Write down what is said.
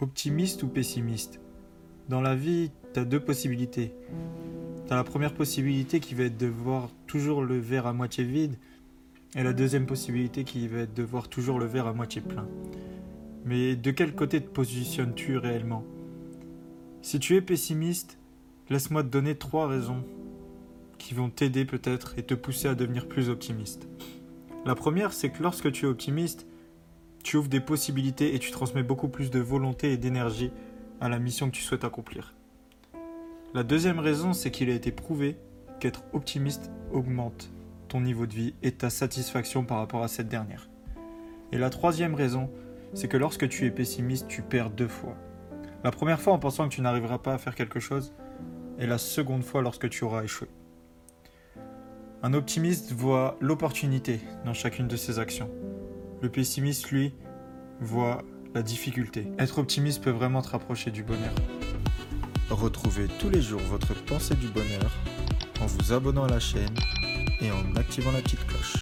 Optimiste ou pessimiste? Dans la vie, tu as deux possibilités. Tu as la première possibilité qui va être de voir toujours le verre à moitié vide, et la deuxième possibilité qui va être de voir toujours le verre à moitié plein. Mais de quel côté te positionnes-tu réellement? Si tu es pessimiste, laisse-moi te donner trois raisons qui vont t'aider peut-être et te pousser à devenir plus optimiste. La première, c'est que lorsque tu es optimiste, tu ouvres des possibilités et tu transmets beaucoup plus de volonté et d'énergie à la mission que tu souhaites accomplir. La deuxième raison, c'est qu'il a été prouvé qu'être optimiste augmente ton niveau de vie et ta satisfaction par rapport à cette dernière. Et la troisième raison, c'est que lorsque tu es pessimiste, tu perds deux fois. La première fois en pensant que tu n'arriveras pas à faire quelque chose, et la seconde fois lorsque tu auras échoué. Un optimiste voit l'opportunité dans chacune de ses actions. Le pessimiste, lui, voit la difficulté. Être optimiste peut vraiment te rapprocher du bonheur. Retrouvez tous les jours votre pensée du bonheur en vous abonnant à la chaîne et en activant la petite cloche.